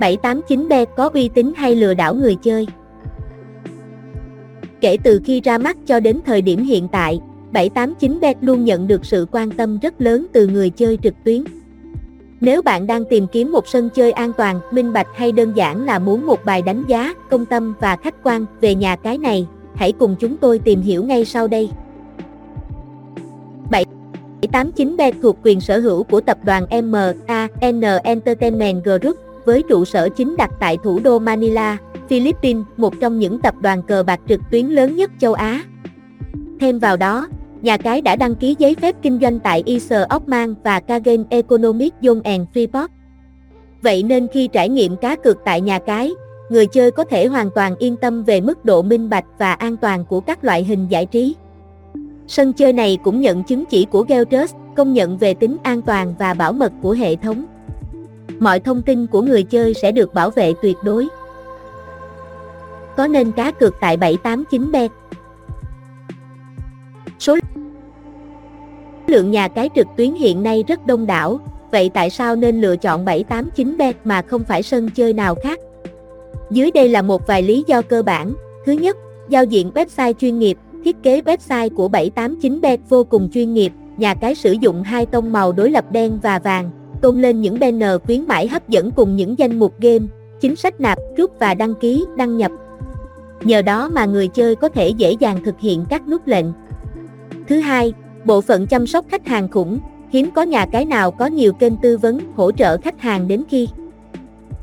789B có uy tín hay lừa đảo người chơi? Kể từ khi ra mắt cho đến thời điểm hiện tại, 789bet luôn nhận được sự quan tâm rất lớn từ người chơi trực tuyến. Nếu bạn đang tìm kiếm một sân chơi an toàn, minh bạch hay đơn giản là muốn một bài đánh giá, công tâm và khách quan về nhà cái này, hãy cùng chúng tôi tìm hiểu ngay sau đây. 789bet thuộc quyền sở hữu của tập đoàn MAN Entertainment Group, với trụ sở chính đặt tại thủ đô Manila, Philippines, một trong những tập đoàn cờ bạc trực tuyến lớn nhất châu Á. Thêm vào đó, nhà cái đã đăng ký giấy phép kinh doanh tại Isar Oman và Kagen Economic Zone and Freeport. Vậy nên khi trải nghiệm cá cược tại nhà cái, người chơi có thể hoàn toàn yên tâm về mức độ minh bạch và an toàn của các loại hình giải trí. Sân chơi này cũng nhận chứng chỉ của Geltrust, công nhận về tính an toàn và bảo mật của hệ thống. Mọi thông tin của người chơi sẽ được bảo vệ tuyệt đối. Có nên cá cược tại 789bet? Số lượng nhà cái trực tuyến hiện nay rất đông đảo, vậy tại sao nên lựa chọn 789bet mà không phải sân chơi nào khác? Dưới đây là một vài lý do cơ bản. Thứ nhất, giao diện website chuyên nghiệp, thiết kế website của 789bet vô cùng chuyên nghiệp, nhà cái sử dụng hai tông màu đối lập đen và vàng, tôn lên những banner khuyến mãi hấp dẫn cùng những danh mục game, chính sách nạp, rút và đăng ký, đăng nhập. Nhờ đó mà người chơi có thể dễ dàng thực hiện các nút lệnh. Thứ hai, bộ phận chăm sóc khách hàng khủng, hiếm có nhà cái nào có nhiều kênh tư vấn, hỗ trợ khách hàng đến khi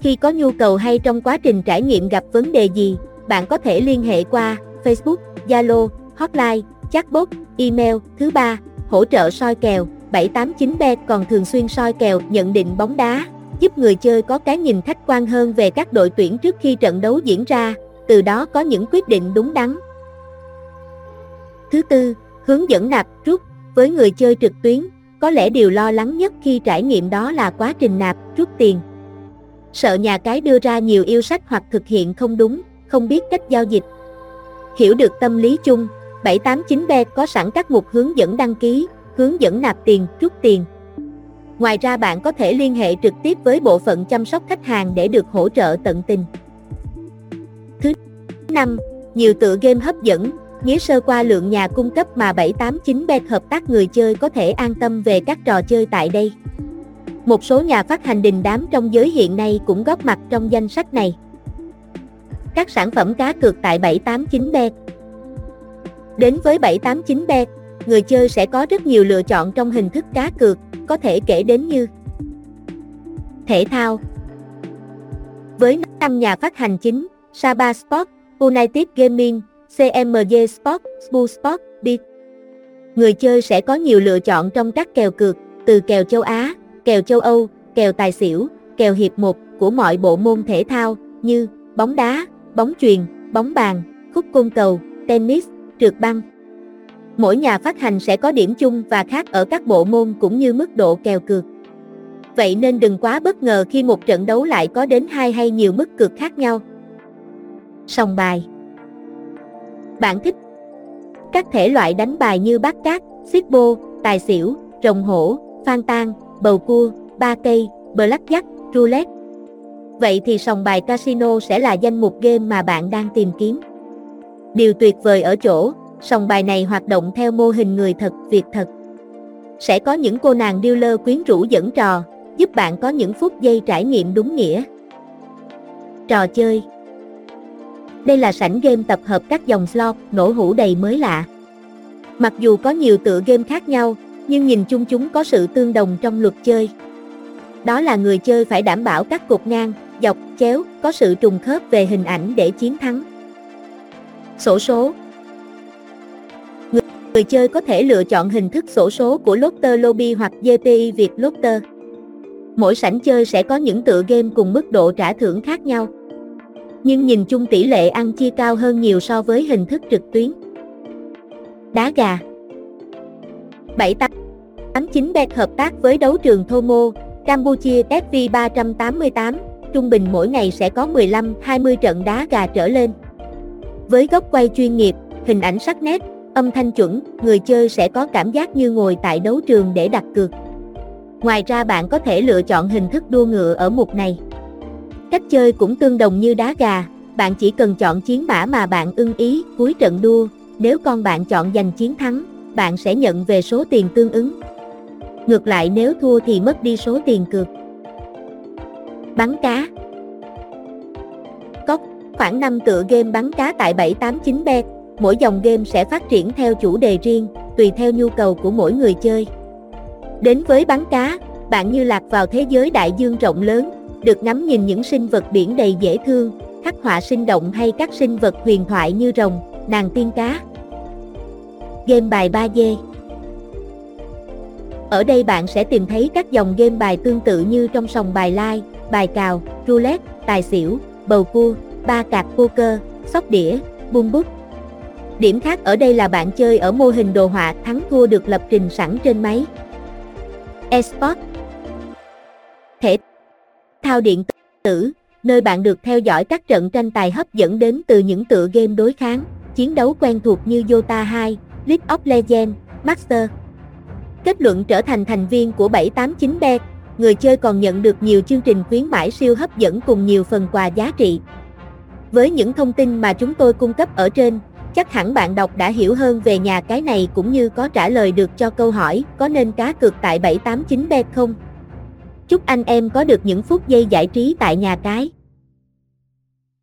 khi có nhu cầu hay trong quá trình trải nghiệm gặp vấn đề gì, bạn có thể liên hệ qua Facebook, Zalo, hotline, chatbot, email. Thứ ba, hỗ trợ soi kèo, 789bet còn thường xuyên soi kèo nhận định bóng đá, giúp người chơi có cái nhìn khách quan hơn về các đội tuyển trước khi trận đấu diễn ra, từ đó có những quyết định đúng đắn. Thứ tư, hướng dẫn nạp rút với người chơi trực tuyến, có lẽ điều lo lắng nhất khi trải nghiệm đó là quá trình nạp, rút tiền. Sợ nhà cái đưa ra nhiều yêu sách hoặc thực hiện không đúng, không biết cách giao dịch. Hiểu được tâm lý chung, 789bet có sẵn các mục hướng dẫn đăng ký, hướng dẫn nạp tiền, rút tiền. Ngoài ra bạn có thể liên hệ trực tiếp với bộ phận chăm sóc khách hàng để được hỗ trợ tận tình. Thứ 5. Nhiều tựa game hấp dẫn, Nhớ sơ qua lượng nhà cung cấp mà 789bet hợp tác người chơi có thể an tâm về các trò chơi tại đây. Một số nhà phát hành đình đám trong giới hiện nay cũng góp mặt trong danh sách này. Các sản phẩm cá cược tại 789bet Đến với 789bet, người chơi sẽ có rất nhiều lựa chọn trong hình thức cá cược, có thể kể đến như Thể thao Với 5 nhà phát hành chính, Saba Sport, United Gaming, CMG Sport, Spu Sport, Beat. Người chơi sẽ có nhiều lựa chọn trong các kèo cược, từ kèo châu Á, kèo châu Âu, kèo tài xỉu, kèo hiệp một của mọi bộ môn thể thao như bóng đá, bóng chuyền, bóng bàn, khúc côn cầu, tennis, trượt băng. Mỗi nhà phát hành sẽ có điểm chung và khác ở các bộ môn cũng như mức độ kèo cược. Vậy nên đừng quá bất ngờ khi một trận đấu lại có đến hai hay nhiều mức cược khác nhau. Sòng bài bạn thích các thể loại đánh bài như bát cát, xiết bô, tài xỉu, rồng hổ, phan tan, bầu cua, ba cây, blackjack, roulette. Vậy thì sòng bài casino sẽ là danh mục game mà bạn đang tìm kiếm. Điều tuyệt vời ở chỗ, sòng bài này hoạt động theo mô hình người thật, việc thật. Sẽ có những cô nàng dealer quyến rũ dẫn trò, giúp bạn có những phút giây trải nghiệm đúng nghĩa. Trò chơi đây là sảnh game tập hợp các dòng slot, nổ hũ đầy mới lạ. Mặc dù có nhiều tựa game khác nhau, nhưng nhìn chung chúng có sự tương đồng trong luật chơi. Đó là người chơi phải đảm bảo các cột ngang, dọc, chéo, có sự trùng khớp về hình ảnh để chiến thắng. Sổ số Người, chơi có thể lựa chọn hình thức sổ số của Lotter Lobby hoặc GPI Việt Lotter. Mỗi sảnh chơi sẽ có những tựa game cùng mức độ trả thưởng khác nhau nhưng nhìn chung tỷ lệ ăn chia cao hơn nhiều so với hình thức trực tuyến. Đá gà 789 bet hợp tác với đấu trường Thomo, Campuchia FV388, trung bình mỗi ngày sẽ có 15-20 trận đá gà trở lên. Với góc quay chuyên nghiệp, hình ảnh sắc nét, âm thanh chuẩn, người chơi sẽ có cảm giác như ngồi tại đấu trường để đặt cược. Ngoài ra bạn có thể lựa chọn hình thức đua ngựa ở mục này. Cách chơi cũng tương đồng như đá gà, bạn chỉ cần chọn chiến mã mà bạn ưng ý cuối trận đua, nếu con bạn chọn giành chiến thắng, bạn sẽ nhận về số tiền tương ứng. Ngược lại nếu thua thì mất đi số tiền cược. Bắn cá Có khoảng 5 tựa game bắn cá tại 789bet, mỗi dòng game sẽ phát triển theo chủ đề riêng, tùy theo nhu cầu của mỗi người chơi. Đến với bắn cá, bạn như lạc vào thế giới đại dương rộng lớn, được ngắm nhìn những sinh vật biển đầy dễ thương, khắc họa sinh động hay các sinh vật huyền thoại như rồng, nàng tiên cá. Game bài 3D Ở đây bạn sẽ tìm thấy các dòng game bài tương tự như trong sòng bài lai, bài cào, roulette, tài xỉu, bầu cua, ba cạc poker, sóc đĩa, bung bút. Điểm khác ở đây là bạn chơi ở mô hình đồ họa thắng thua được lập trình sẵn trên máy. Esport Thể thao điện tử, nơi bạn được theo dõi các trận tranh tài hấp dẫn đến từ những tựa game đối kháng, chiến đấu quen thuộc như Dota 2, League of Legends, Master. Kết luận trở thành thành viên của 789bet, người chơi còn nhận được nhiều chương trình khuyến mãi siêu hấp dẫn cùng nhiều phần quà giá trị. Với những thông tin mà chúng tôi cung cấp ở trên, chắc hẳn bạn đọc đã hiểu hơn về nhà cái này cũng như có trả lời được cho câu hỏi, có nên cá cược tại 789bet không? Chúc anh em có được những phút giây giải trí tại nhà cái.